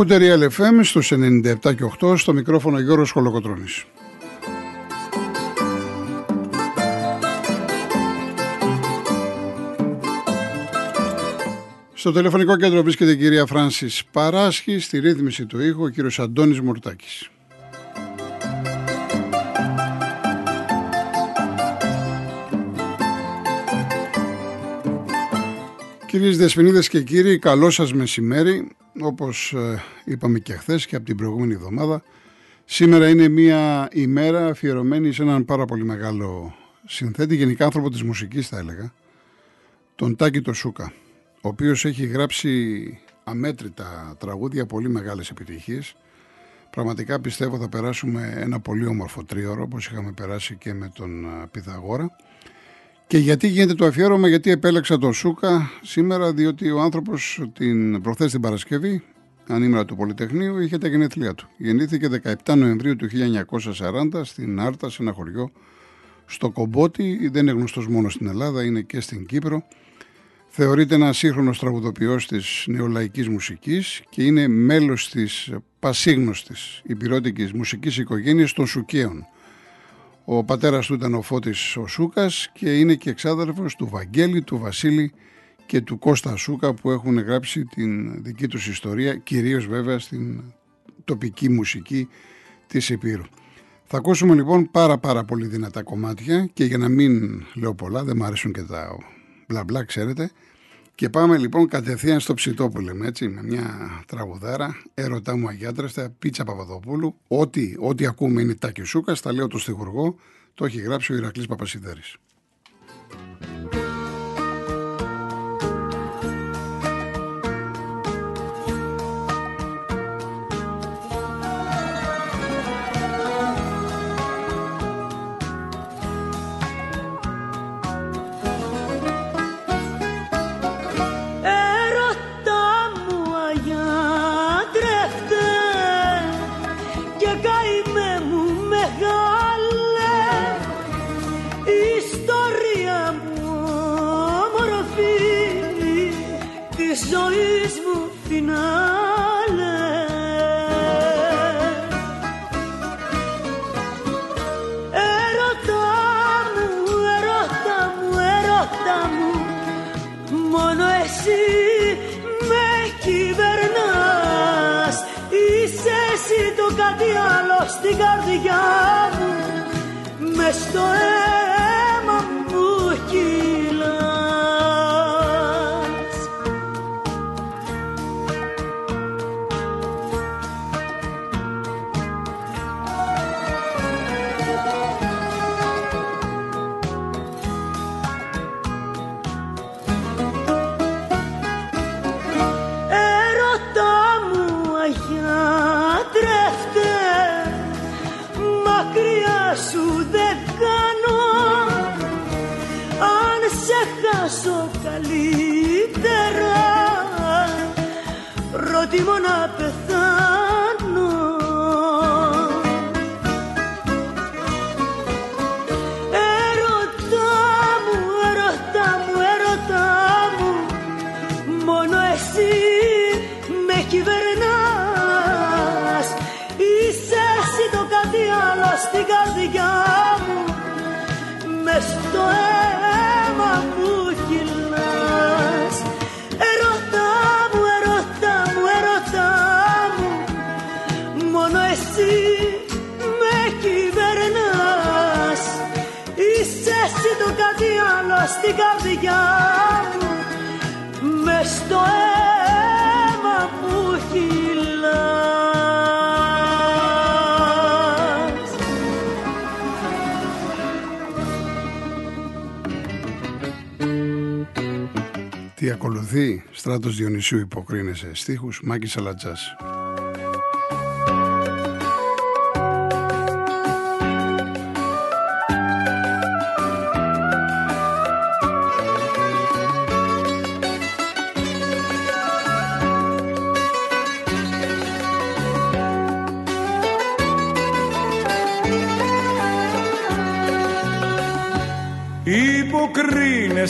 Ακούτε Real FM στους 97 και 8 στο μικρόφωνο Γιώργος Χολοκοτρώνης. Στο τηλεφωνικό κέντρο βρίσκεται η κυρία Φράνσις Παράσχη, στη ρύθμιση του ήχου ο κύριος Αντώνης Μουρτάκης. Κυρίες Δεσποινίδες και κύριοι, καλό σας μεσημέρι. Όπως ε, είπαμε και χθες και από την προηγούμενη εβδομάδα, σήμερα είναι μια ημέρα αφιερωμένη σε έναν πάρα πολύ μεγάλο συνθέτη, γενικά άνθρωπο της μουσικής θα έλεγα, τον Τάκη το Σούκα, ο οποίος έχει γράψει αμέτρητα τραγούδια, πολύ μεγάλες επιτυχίες. Πραγματικά πιστεύω θα περάσουμε ένα πολύ όμορφο τρίωρο, όπως είχαμε περάσει και με τον ε, Πυθαγόρα. Και γιατί γίνεται το αφιέρωμα, γιατί επέλεξα τον Σούκα σήμερα, διότι ο άνθρωπος την προχθές την Παρασκευή, ανήμερα του Πολυτεχνείου, είχε τα γενέθλιά του. Γεννήθηκε 17 Νοεμβρίου του 1940 στην Άρτα, σε ένα χωριό στο Κομπότι. Δεν είναι γνωστός μόνο στην Ελλάδα, είναι και στην Κύπρο. Θεωρείται ένας σύγχρονος τραγουδοποιός της νεολαϊκής μουσικής και είναι μέλος της πασίγνωστης υπηρώτικης μουσικής οικογένειας των Σουκαίων ο πατέρας του ήταν ο Φώτης ο Σούκας και είναι και εξάδελφος του Βαγγέλη, του Βασίλη και του Κώστα Σούκα που έχουν γράψει την δική τους ιστορία, κυρίως βέβαια στην τοπική μουσική της Επίρου. Θα ακούσουμε λοιπόν πάρα πάρα πολύ δυνατά κομμάτια και για να μην λέω πολλά, δεν μου αρέσουν και τα μπλα μπλα ξέρετε, και πάμε λοιπόν κατευθείαν στο ψητό που λέμε έτσι, με μια τραγουδάρα, έρωτά μου αγιάτρεστα, πίτσα Παπαδοπούλου. Ό,τι, ό,τι ακούμε είναι τα Σούκας, τα λέω το στιγουργό, το έχει γράψει ο Ηρακλής Παπασιδέρης. κάτι άλλο στην καρδιά μου μες στο κυβερνάς. Είσαι εσύ το κάτι άλλο στην καρδιά μου. Μες στο αίμα μου κυλάς Ερώτα μου, ερώτα μου, ερώτα μου. Μόνο εσύ με κυβερνάς. Είσαι εσύ το κάτι άλλο στην καρδιά μου Τι ακολουθεί, Στράτος Διονυσίου υποκρίνεσαι, στίχους Μάκης Αλατζάς.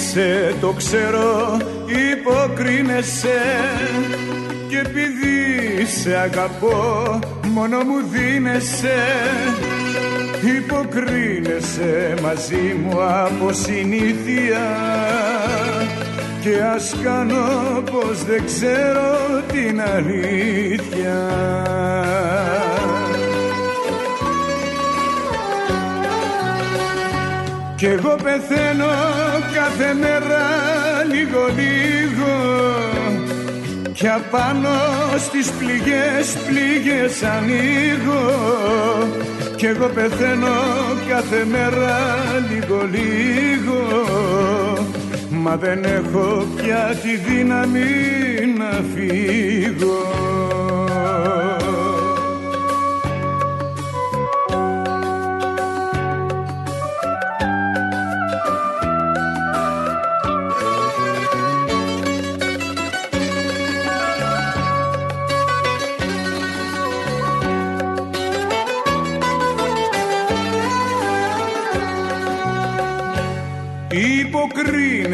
Υποκρίνεσαι, το ξέρω, υποκρίνεσαι. Και επειδή σε αγαπώ μόνο μου δίνεσαι. Υποκρίνεσαι μαζί μου από συνήθεια. Και ας κάνω πως δεν ξέρω την αλήθεια Κι εγώ πεθαίνω κάθε μέρα λίγο λίγο. Κι απάνω στις πληγές πληγές ανοίγω. Κι εγώ πεθαίνω κάθε μέρα λίγο λίγο. Μα δεν έχω πια τη δύναμη να φύγω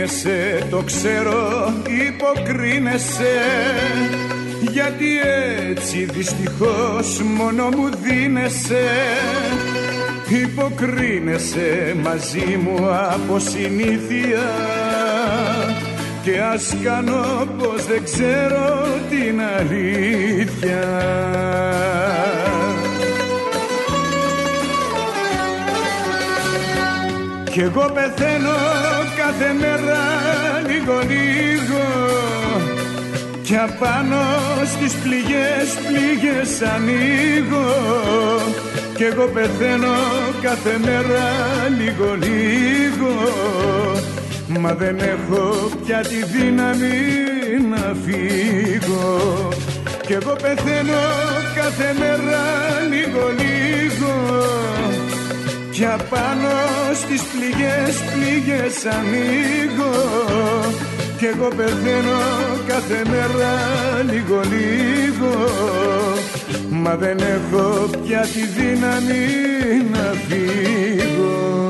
Υποκρίνεσαι, το ξέρω, υποκρίνεσαι. Γιατί έτσι δυστυχώς μόνο μου δίνεσαι. Υποκρίνεσαι μαζί μου από συνήθεια. Και ας κάνω πως δεν ξέρω την αλήθεια. Κι εγώ πεθαίνω κάθε μέρα λίγο λίγο. Κι απάνω στις πληγές πληγές ανοίγω. Κι εγώ πεθαίνω κάθε μέρα λίγο λίγο. Μα δεν έχω πια τη δύναμη να φύγω. Κι εγώ πεθαίνω κάθε μέρα λίγο λίγο κι απάνω στις πληγές πληγές ανοίγω. Κι εγώ πεθαίνω κάθε μέρα λίγο λίγο. Μα δεν έχω πια τη δύναμη να φύγω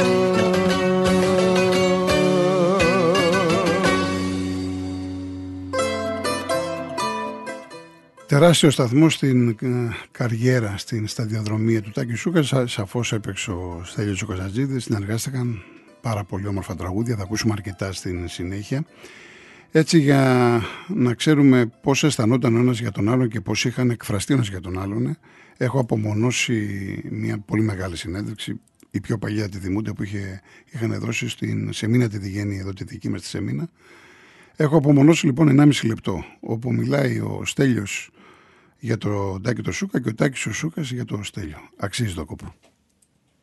Τεράστιο σταθμό στην ε, καριέρα, στην σταδιοδρομία του Τάκη Σούκας. Σαφώς έπαιξε ο Στέλιος Καζατζίδη. Συνεργάστηκαν πάρα πολύ όμορφα τραγούδια. Θα ακούσουμε αρκετά στην συνέχεια. Έτσι για να ξέρουμε πώς αισθανόταν ο ένας για τον άλλον και πώς είχαν εκφραστεί ο ένας για τον άλλον έχω απομονώσει μια πολύ μεγάλη συνέντευξη η πιο παλιά τη Δημούντα που είχε, είχαν δώσει στην Σεμίνα τη Διγέννη εδώ τη δική μας τη Σεμίνα Έχω απομονώσει λοιπόν 1,5 λεπτό όπου μιλάει ο Στέλιος για το Τάκη το Σούκα και ο Τάκης ο Σούκας για το Στέλιο. Αξίζει το κόπο.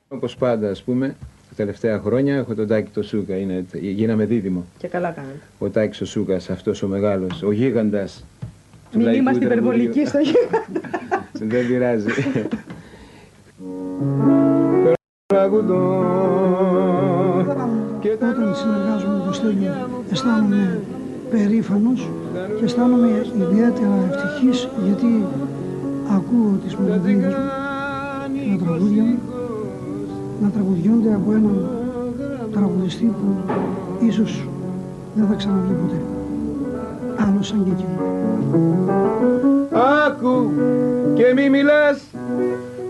Όπως πάντα ας πούμε, τα τελευταία χρόνια έχω τον Τάκη το Σούκα, είναι, γίναμε δίδυμο. Και καλά κάνετε. Ο Τάκης ο Σούκας, αυτός ο μεγάλος, ο γίγαντας. Μην είμαστε υπερβολικοί στο γίγαντα. Δεν πειράζει. Όταν συνεργάζομαι με τον Στέλιο αισθάνομαι περήφανος και αισθάνομαι ιδιαίτερα ευτυχής γιατί ακούω τις μελωδίες μου, τα τραγούδια μου, να τραγουδιούνται από έναν τραγουδιστή που ίσως δεν θα ξαναβγεί ποτέ. Άλλος σαν και εκείνος. Άκου και μη μιλάς.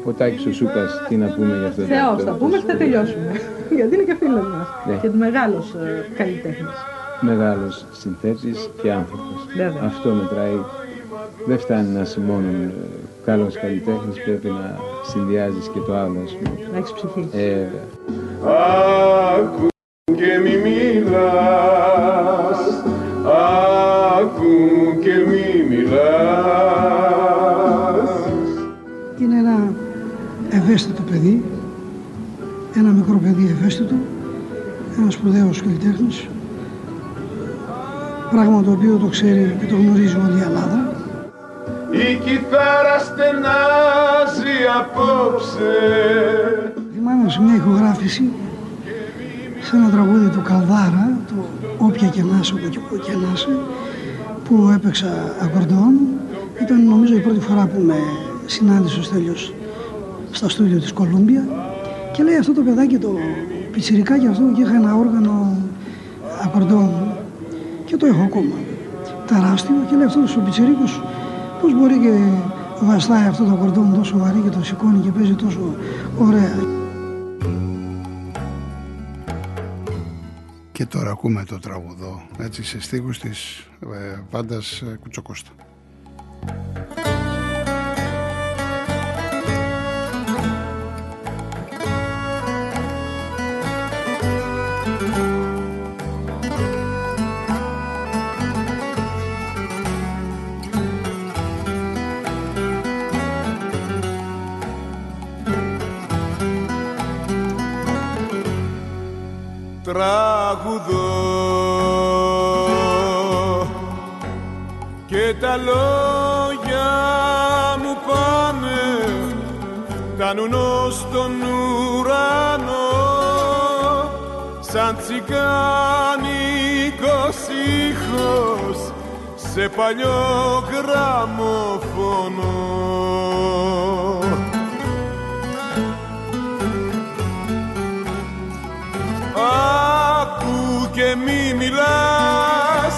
Ο Τάκης ο Σούκας, τι να πούμε για αυτό. Θεός, θα πούμε και θα τελειώσουμε. Γιατί είναι και φίλος μας. Ναι. Και μεγάλος ε, καλλιτέχνης. Μεγάλος συνθέτης και άνθρωπος. Βέβαια. Αυτό μετράει. Δεν φτάνει να είσαι μόνο ε, καλός καλλιτέχνης, πρέπει να συνδυάζεις και το άλλο, ας πούμε. Να έχεις ψυχή. Ε, βέβαια. Άκου και μη μιλάς Άκου και μη μιλάς Είναι ένα ευαίσθητο παιδί, ένα μικρό παιδί ευαίσθητο, ένας σπουδαίος καλλιτέχνης, πράγμα το οποίο το ξέρει και το γνωρίζει όλη η Ελλάδα. Η κιθάρα στενάζει απόψε Θυμάμαι σε μια ηχογράφηση σε ένα τραγούδι του Καλδάρα, το «Όποια και να είσαι, όπου και να είσαι», που έπαιξα ακορντεόν. Ήταν νομίζω η πρώτη φορά που με συνάντησε ο Στέλιος στα στούντιο της Κολούμπια και λέει αυτό το παιδάκι το πιτσιρικάκι αυτό και είχα ένα όργανο ακορντεόν και το έχω ακόμα τεράστιο και λέει αυτός ο πιτσιρίκος πώς μπορεί και βαστάει αυτό το κορδόν τόσο βαρύ και το σηκώνει και παίζει τόσο ωραία. Και τώρα ακούμε το τραγουδό έτσι σε στίχους της ε, Βάντας ε, Κουτσοκώστα. Τραγουδώ. Και τα λόγια μου πάνε φτάνουν στον ουρανό. Σαν τσιγκάνικος ήχος σε παλιό γραμμοφωνό και μη μιλάς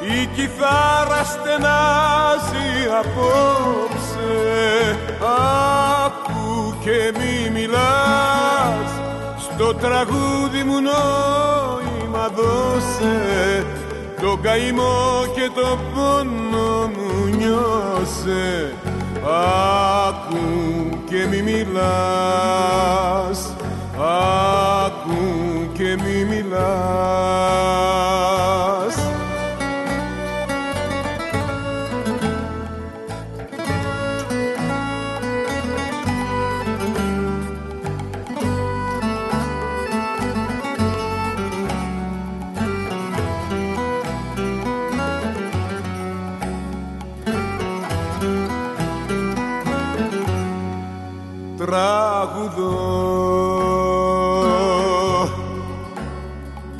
η κιθάρα στενάζει απόψε. Άκου και μη μιλάς στο τραγούδι μου νόημα δώσε. Το καημό και το πόνο μου νιώσε. Άκου και μη μιλάς Άκου και μη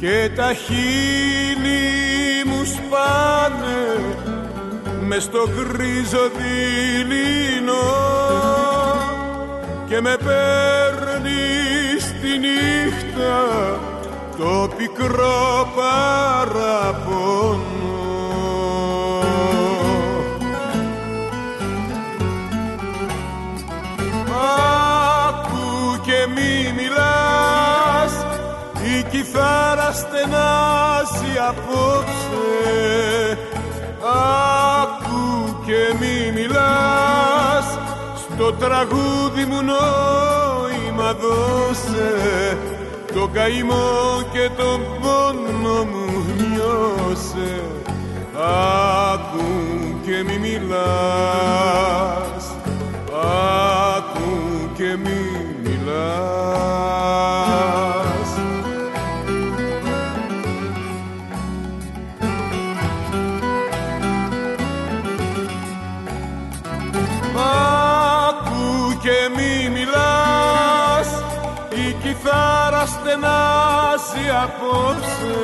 μιλάς τα χείλη μου σπάνε με στο γκρίζο δειλινό και με παίρνει στη νύχτα το πικρό παραπονό η κιθάρα στενάζει απόψε. Άκου και μη μιλάς. Στο τραγούδι μου νόημα δώσε. Το καημό και τον πόνο μου νιώσε. Άκου και μη μιλάς. Άκου και μη μιλάς απόψε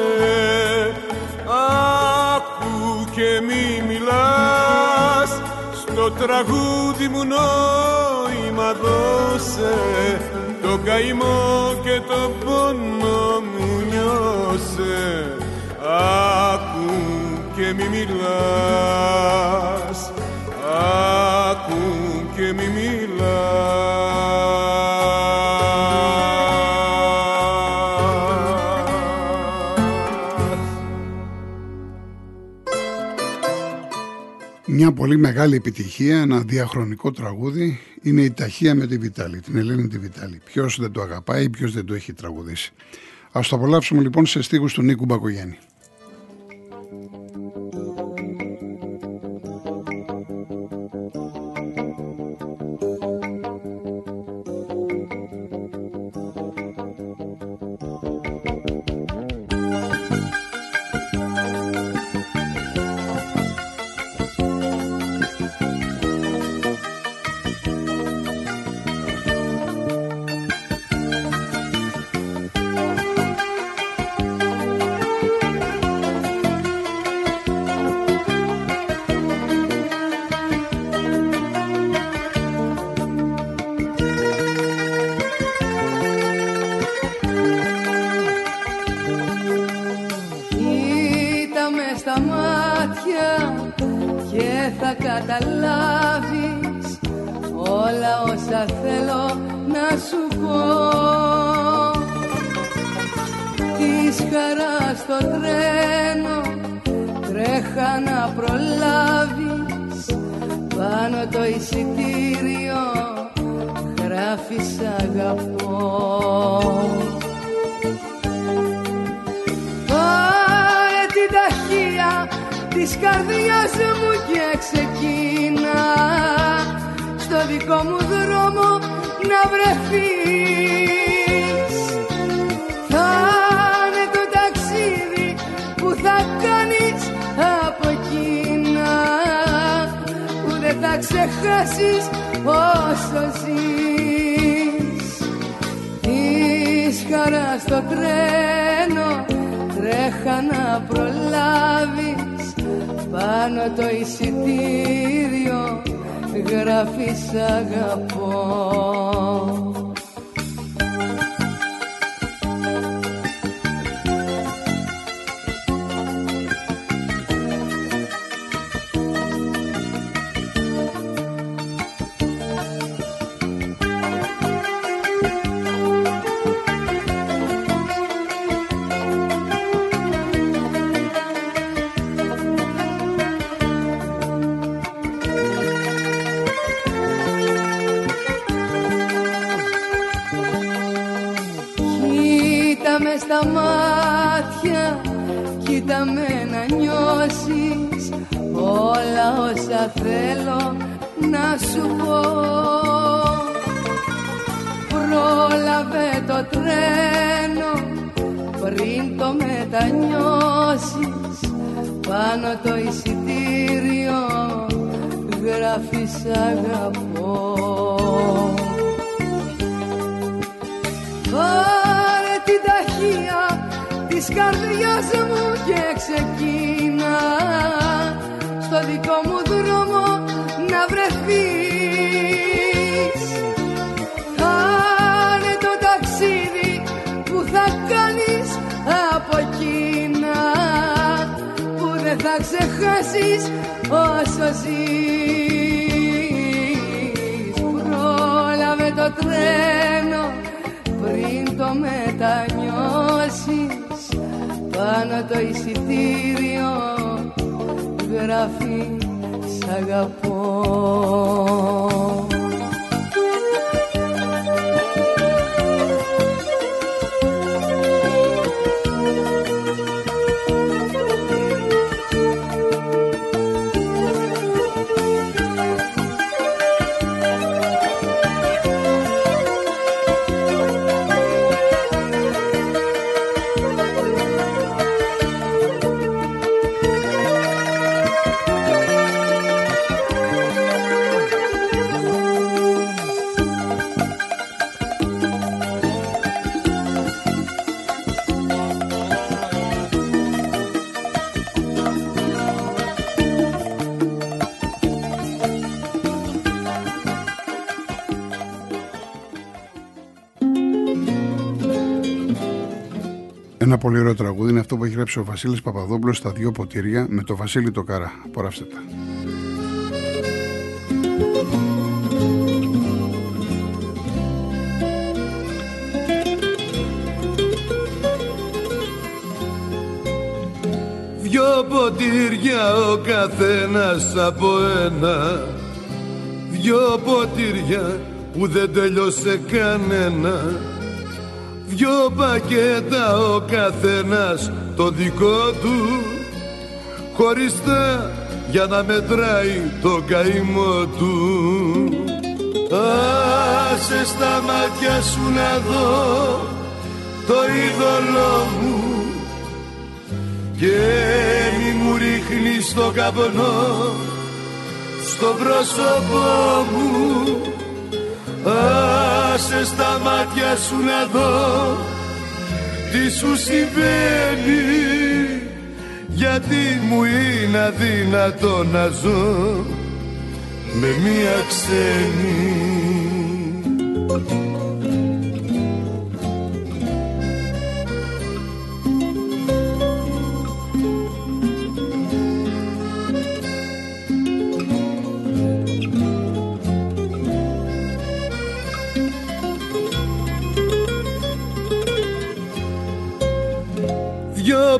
Άκου και μη μιλάς. Στο τραγούδι μου νόημα δώσε το καημό και το πόνο μου νιώσε. Άκου και μη μιλάς Άκου και μη μιλάς πολύ μεγάλη επιτυχία, ένα διαχρονικό τραγούδι είναι η Ταχεία με τη Βιτάλη, την Ελένη τη Βιτάλη. Ποιος δεν το αγαπάει, ποιος δεν το έχει τραγουδήσει. Α το απολαύσουμε λοιπόν σε στίχους του Νίκου Μπακογιάννη. Καταλάβεις όλα όσα θέλω να σου πω. Της χαρά στο τρένο τρέχα να προλάβεις. Πάνω το εισιτήριο γράφεις αγαπώ. Πάρε την ταχεία της καρδιάς μου και ξεκίνα στο δικό μου δρόμο να βρεθείς. Θα είναι το ταξίδι που θα κάνεις από εκείνα που δεν θα ξεχάσεις όσο ζεις. Της χαράς στο τρένο τρέχα να προλάβεις πάνω το εισιτήριο γράφεις αγαπώ να σου πω. Πρόλαβε το τρένο πριν το μετανιώσεις. Πάνω το εισιτήριο γράφεις αγαπώ. Πάρε την ταχεία της καρδιάς μου και ξεκίνα. Στο δικό μου δρόμο να βρεθείς θα ξεχάσεις όσο ζεις. Πρόλαβε το τρένο πριν το μετανιώσεις. Πάνω το εισιτήριο γράφει σ' αγαπώ Ένα πολύ ωραίο τραγούδι είναι αυτό που έχει γράψει ο Βασίλης Παπαδόπουλος στα δυο ποτήρια με το Βασίλη το Καρά. Απολαύστε τα. Δυο ποτήρια ο καθένας από ένα Δυο ποτήρια που δεν τελειώσε κανένα Δυο πακέτα ο καθένας το δικό του. Χωριστά για να μετράει το καημό του. Άσε στα μάτια σου να δω το είδωλό μου. Και μη μου ρίχνεις το καπνό στο πρόσωπό μου Άσε στα μάτια σου να δω τι σου συμβαίνει. Γιατί μου είναι αδύνατο να ζω με μία ξένη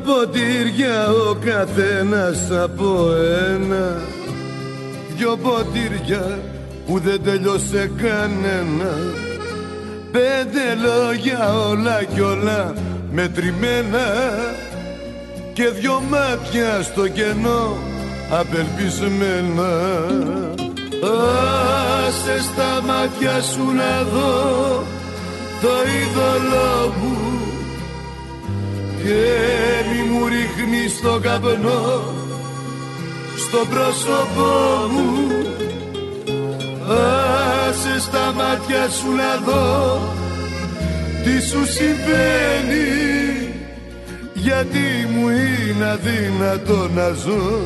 ποτήρια ο καθένας από ένα. Δυο ποτήρια που δεν τελειώσε κανένα. Πέντε λόγια όλα κι όλα μετρημένα. Και δυο μάτια στο κενό απελπισμένα. Άσε στα μάτια σου να δω το είδωλό μου και μη μου ρίχνεις το καπνό στο πρόσωπό μου. Άσε στα μάτια σου να δω τι σου συμβαίνει. Γιατί μου είναι αδύνατο να ζω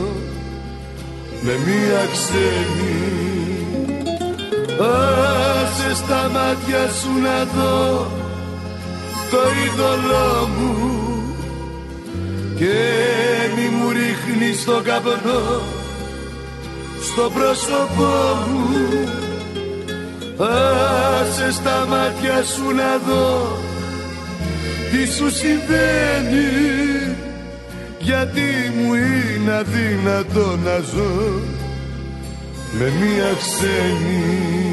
με μία ξένη. Άσε στα μάτια σου να δω το είδωλό μου και μη μου ρίχνεις το καπνό στο πρόσωπό μου. Άσε στα μάτια σου να δω τι σου συμβαίνει. Γιατί μου είναι αδύνατο να ζω με μία ξένη